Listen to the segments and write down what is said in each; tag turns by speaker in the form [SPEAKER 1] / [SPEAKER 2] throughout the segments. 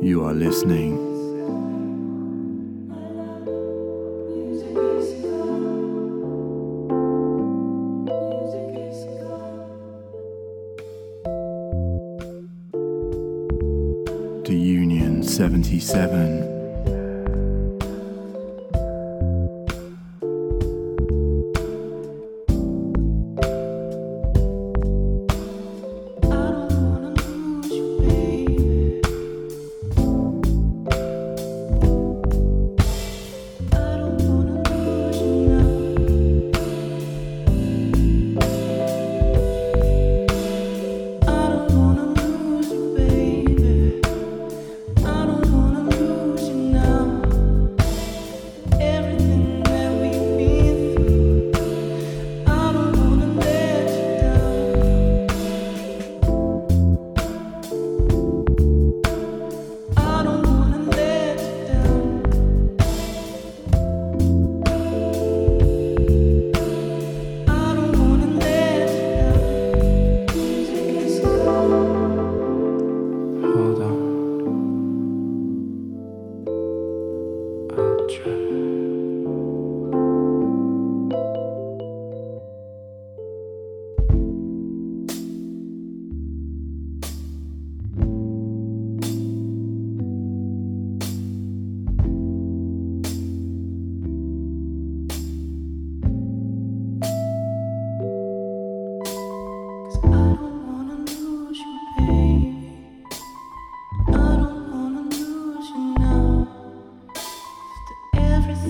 [SPEAKER 1] You are listening to Union 77.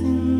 [SPEAKER 2] nothing.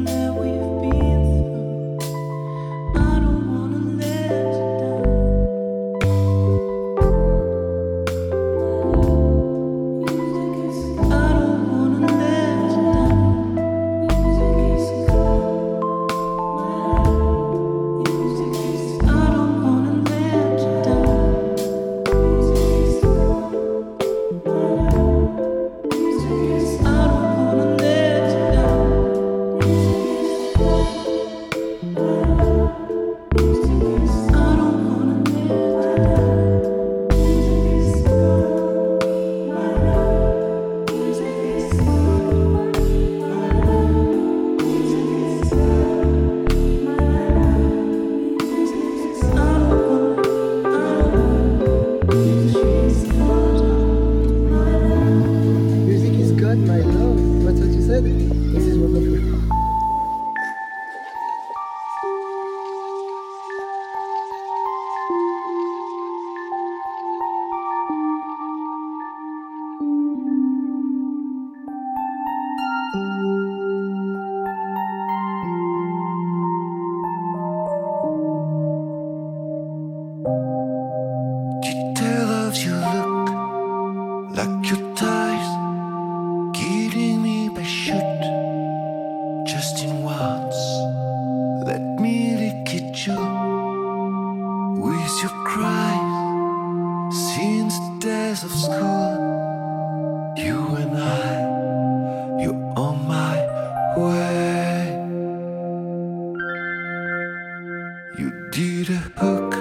[SPEAKER 2] You
[SPEAKER 3] did a hook,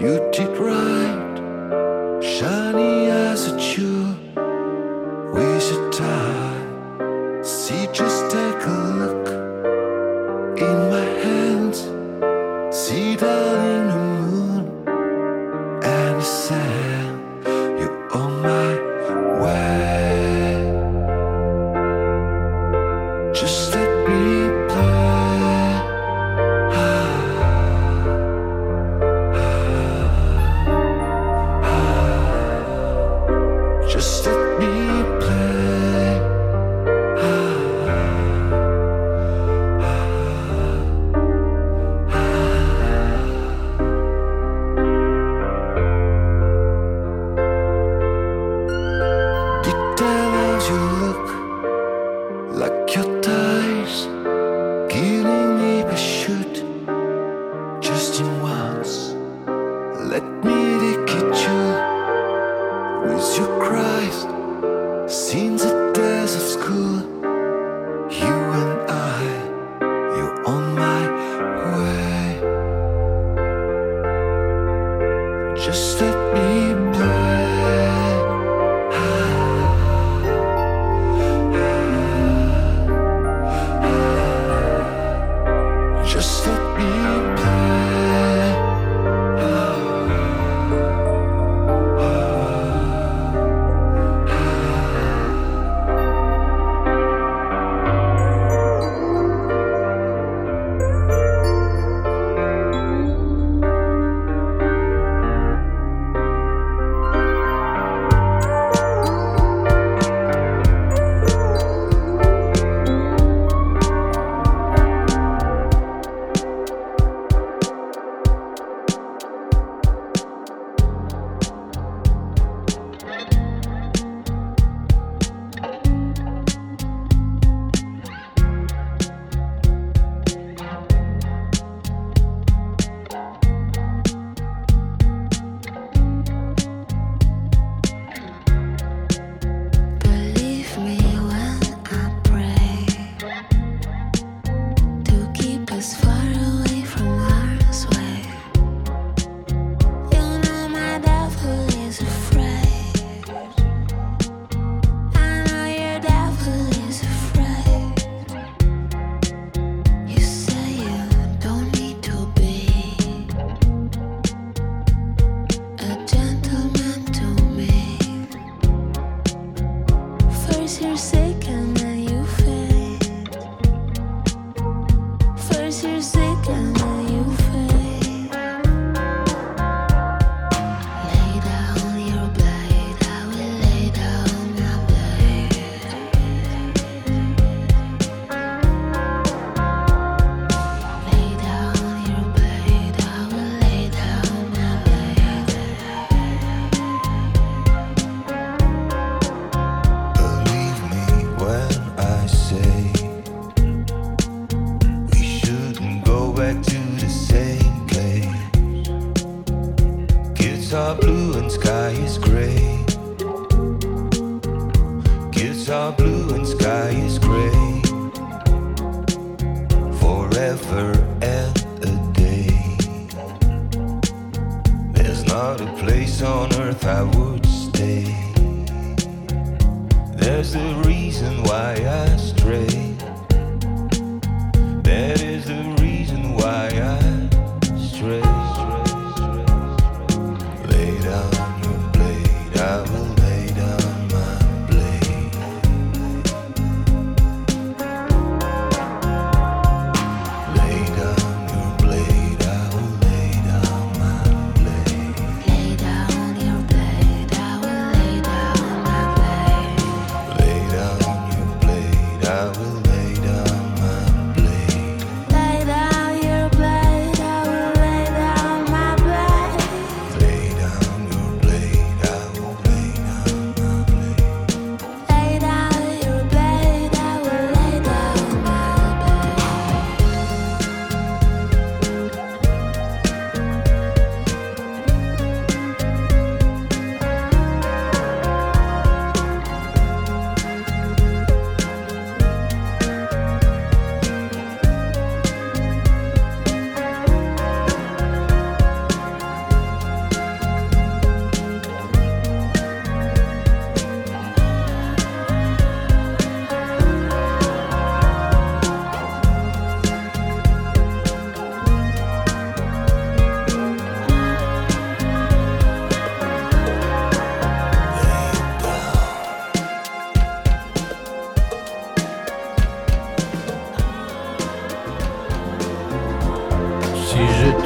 [SPEAKER 3] you did right. Are blue and sky is gray. Kids are blue and sky is gray. Forever and a day. There's not a place on earth I would stay. There's a reason why I stray. That is the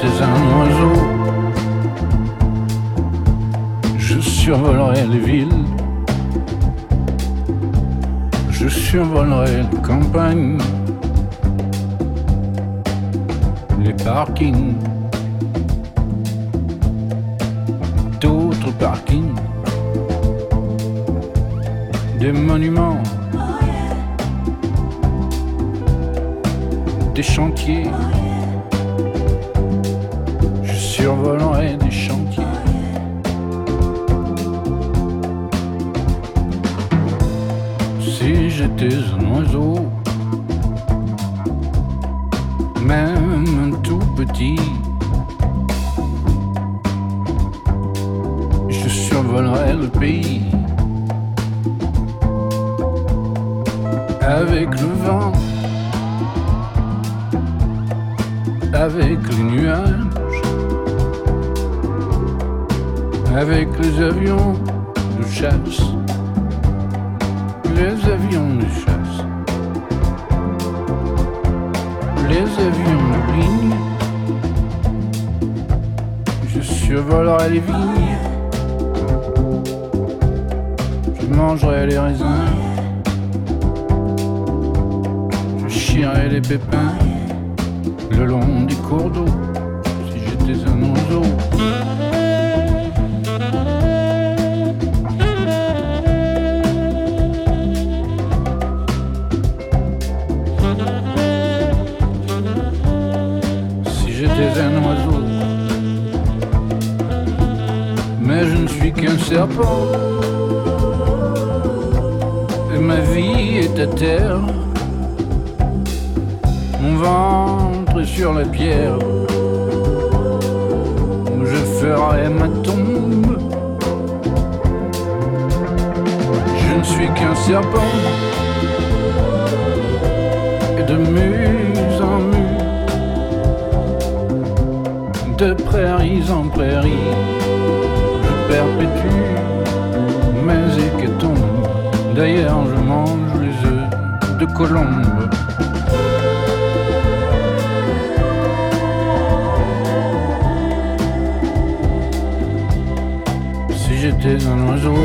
[SPEAKER 4] J'étais un oiseau, je survolerais les villes, je survolerais les campagnes, les parkings, d'autres parkings, des monuments, des chantiers. Des chantiers. Si j'étais un oiseau, même un tout petit, je survolerai le pays. Serpent, et ma vie est à terre. Mon ventre est sur la pierre. Je ferai ma tombe. Je ne suis qu'un serpent. Et de muse en mue, de prairies en prairies, perpétue mes hécatombes. D'ailleurs, je mange les œufs de colombe. Si j'étais un oiseau,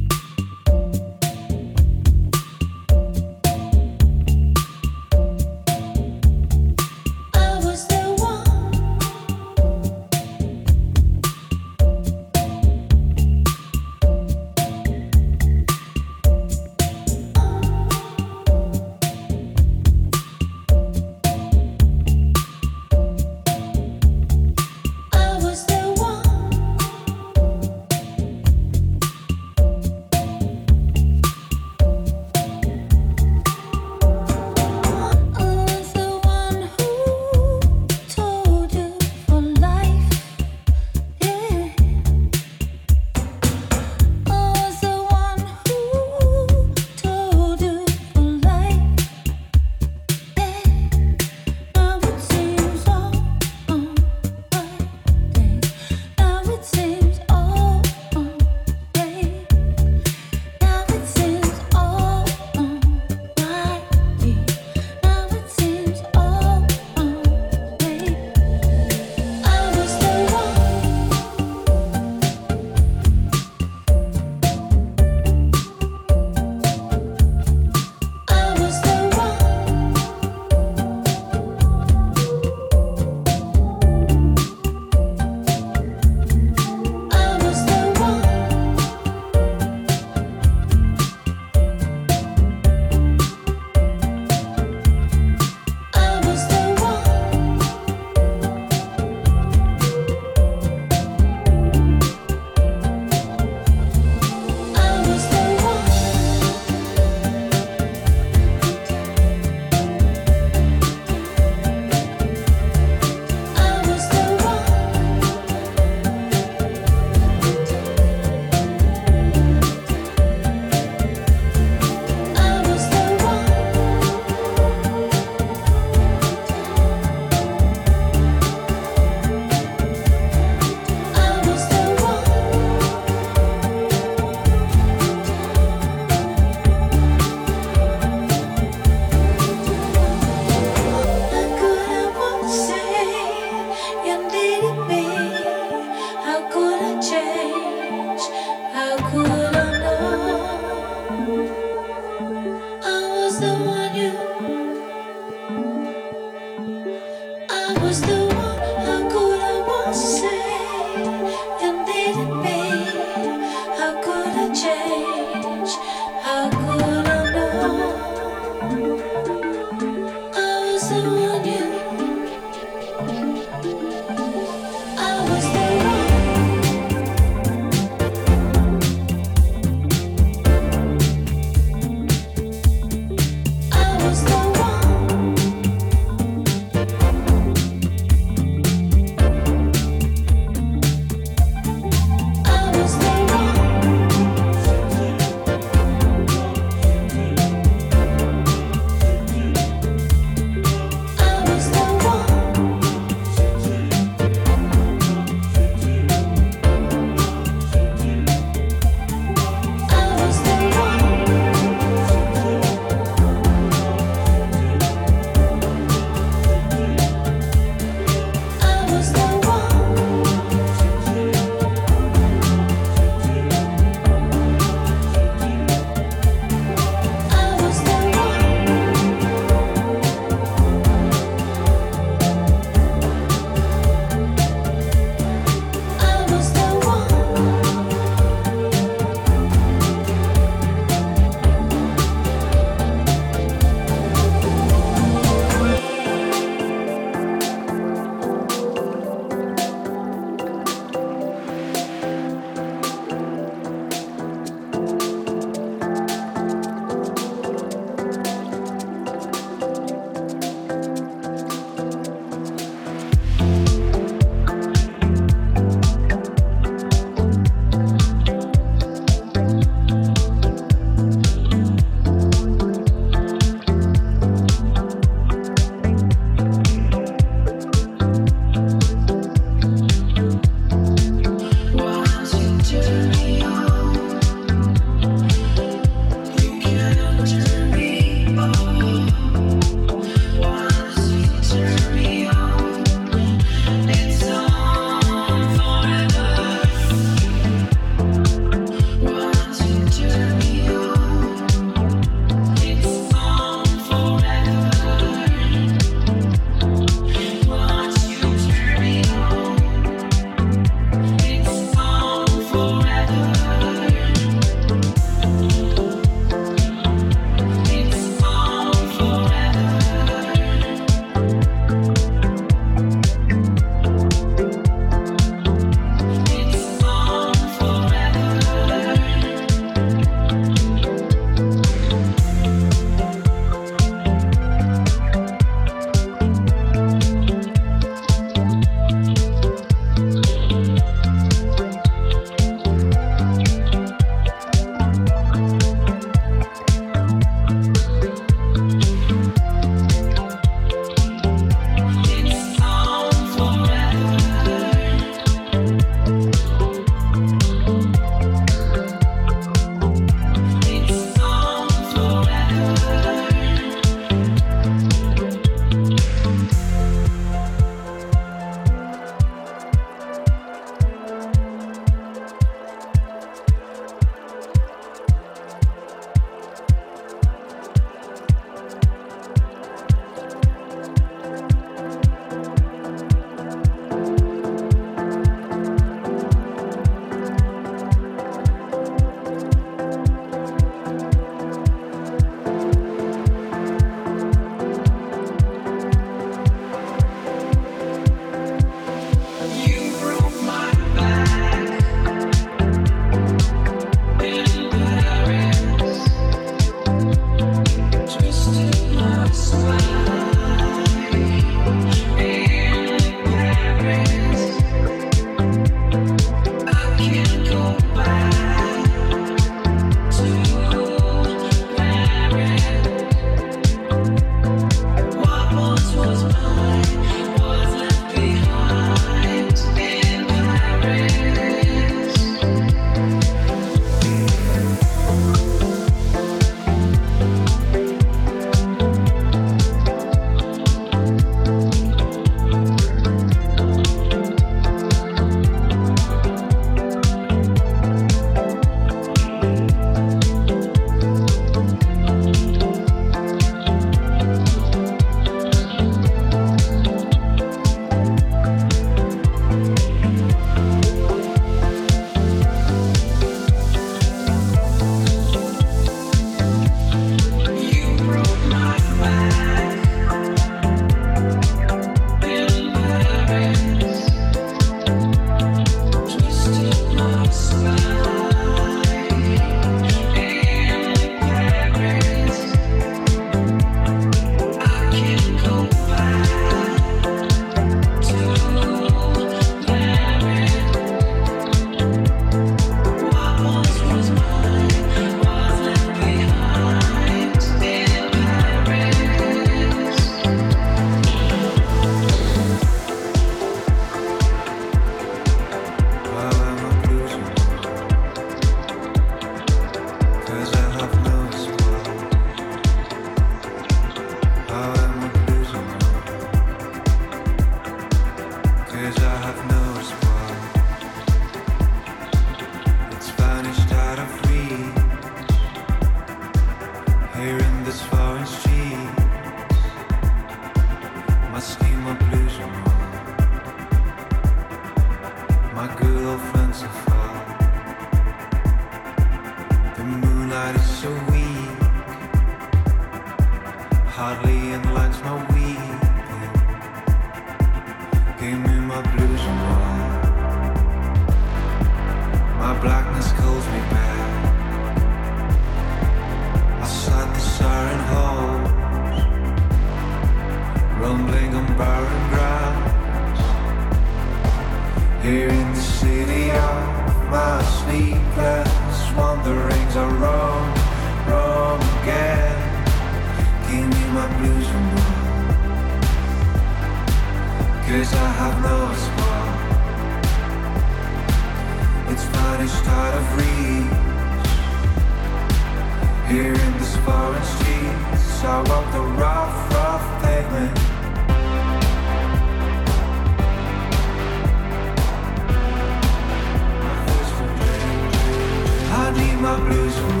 [SPEAKER 5] De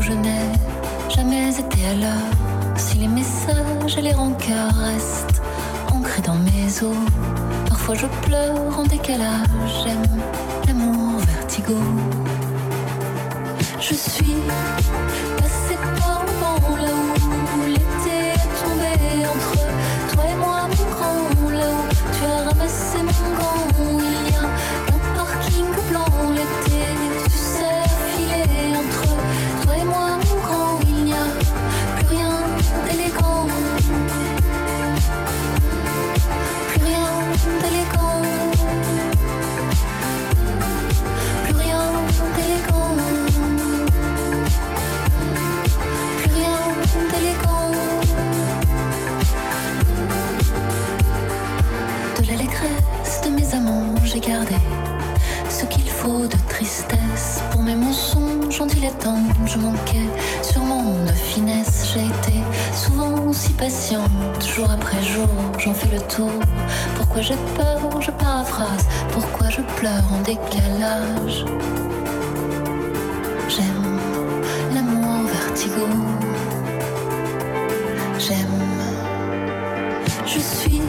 [SPEAKER 5] je n'ai jamais été à l'heure. Si les messages et les rancœurs restent ancrés dans mes os, parfois je pleure en décalage. J'aime l'amour vertigo. Je suis je manquais sûrement de finesse. J'ai été souvent si patiente, jour après jour, j'en fais le tour. Pourquoi j'ai peur, je paraphrase? Pourquoi je pleure en décalage? J'aime l'amour vertigo. J'aime. Je suis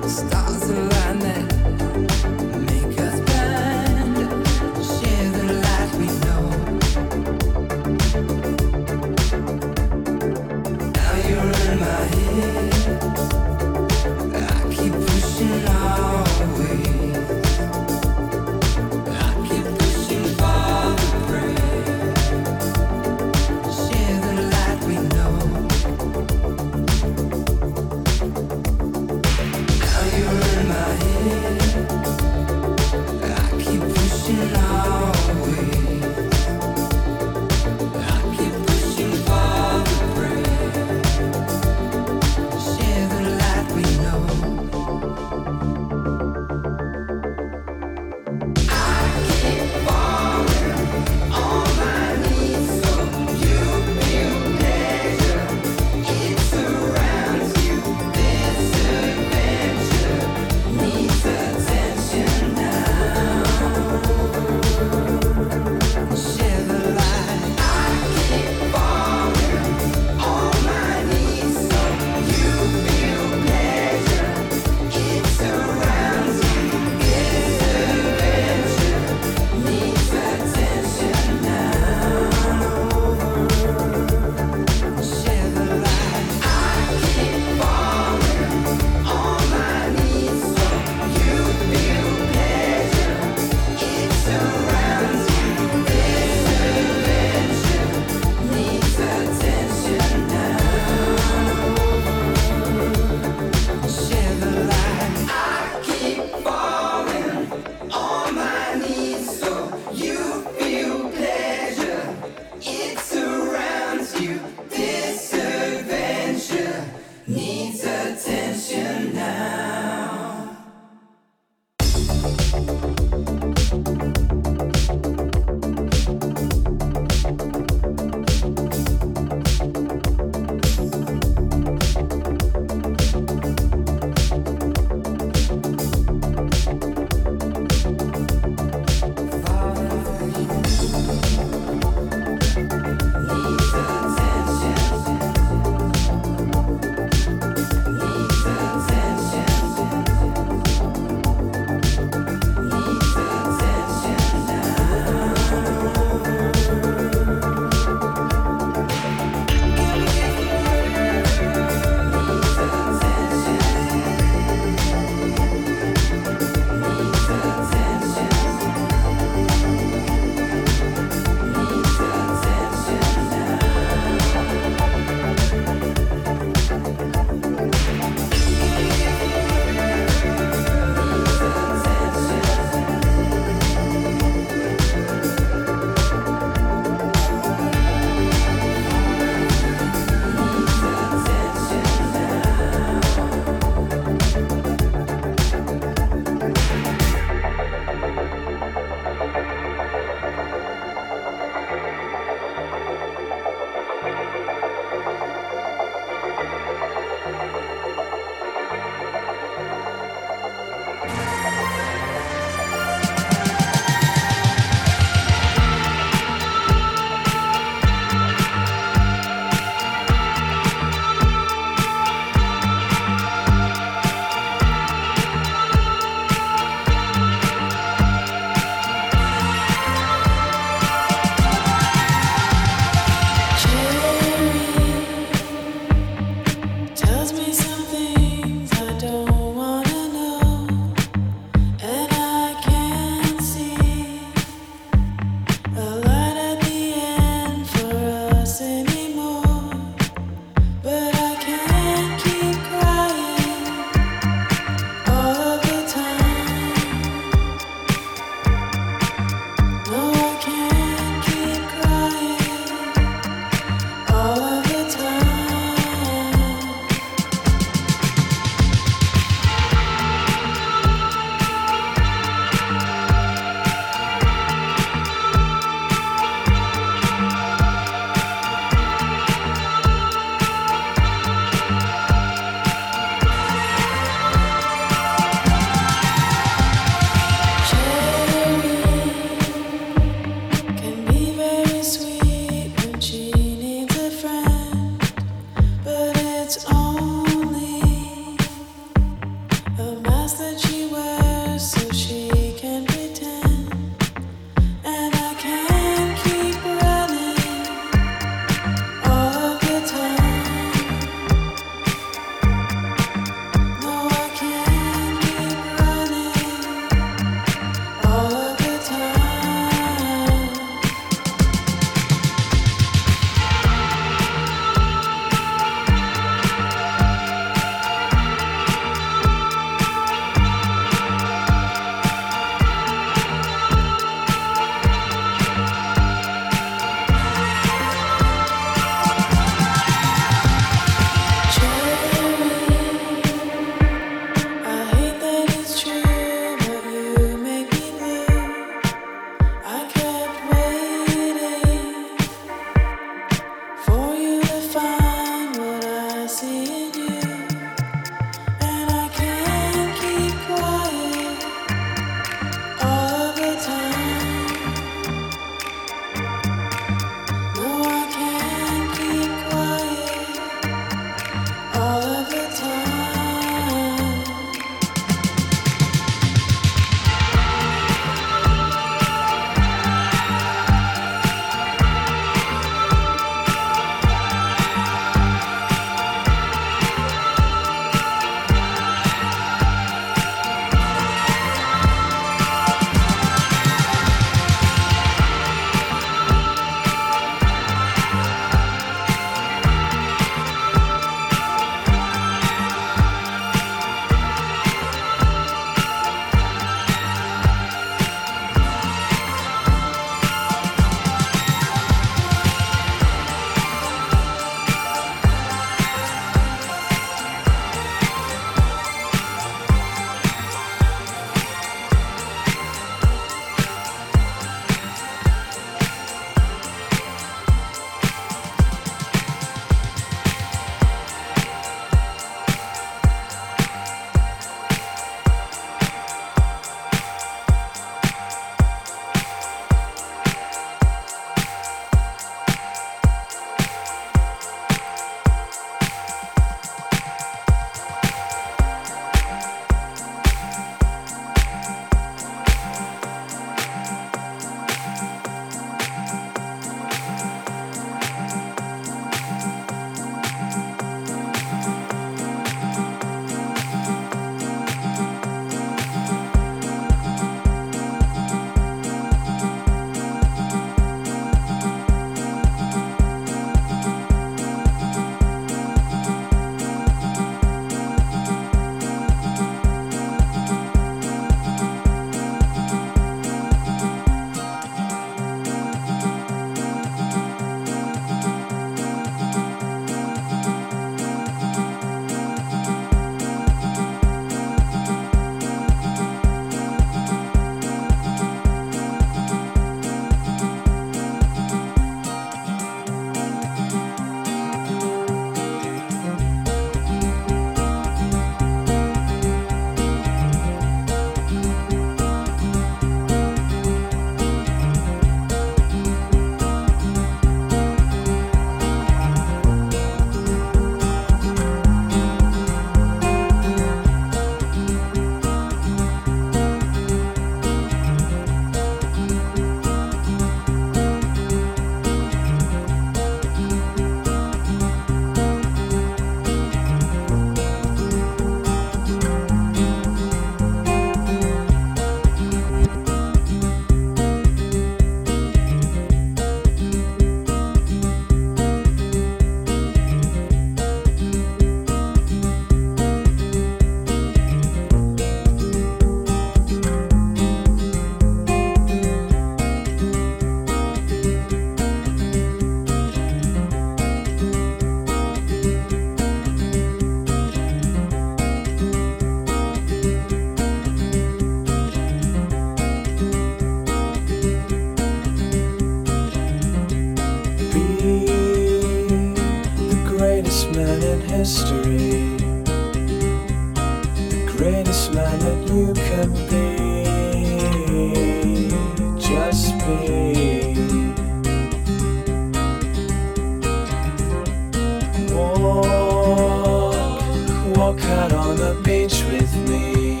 [SPEAKER 6] Walk out on the beach with me.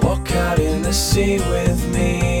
[SPEAKER 6] Walk out in the sea with me.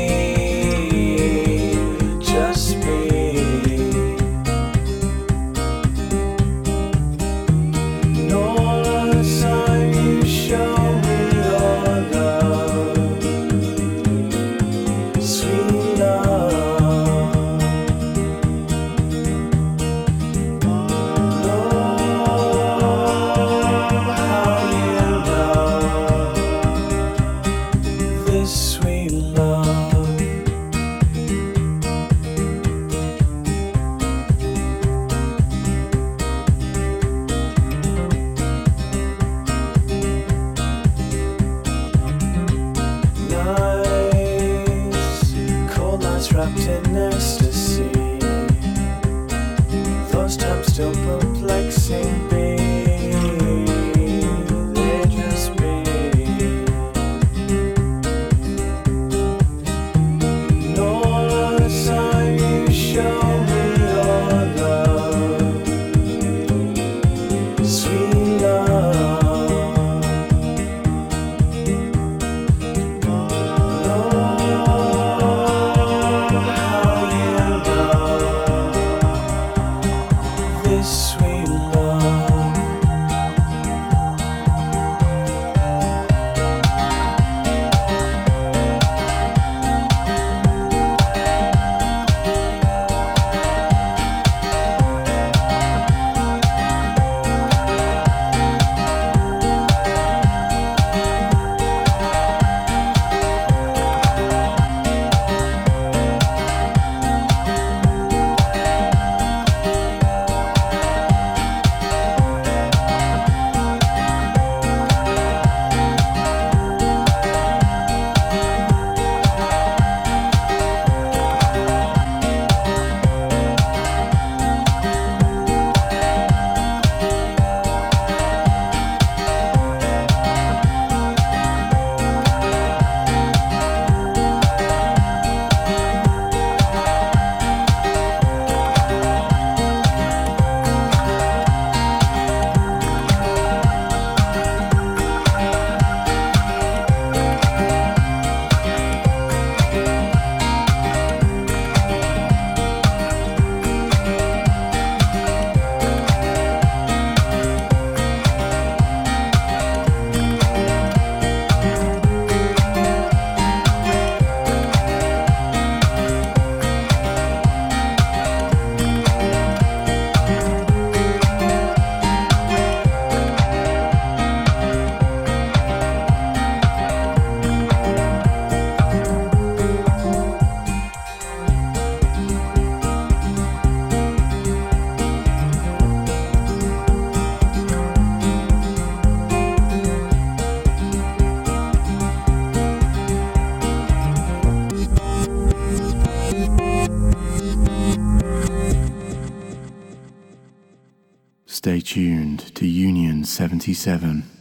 [SPEAKER 1] 27.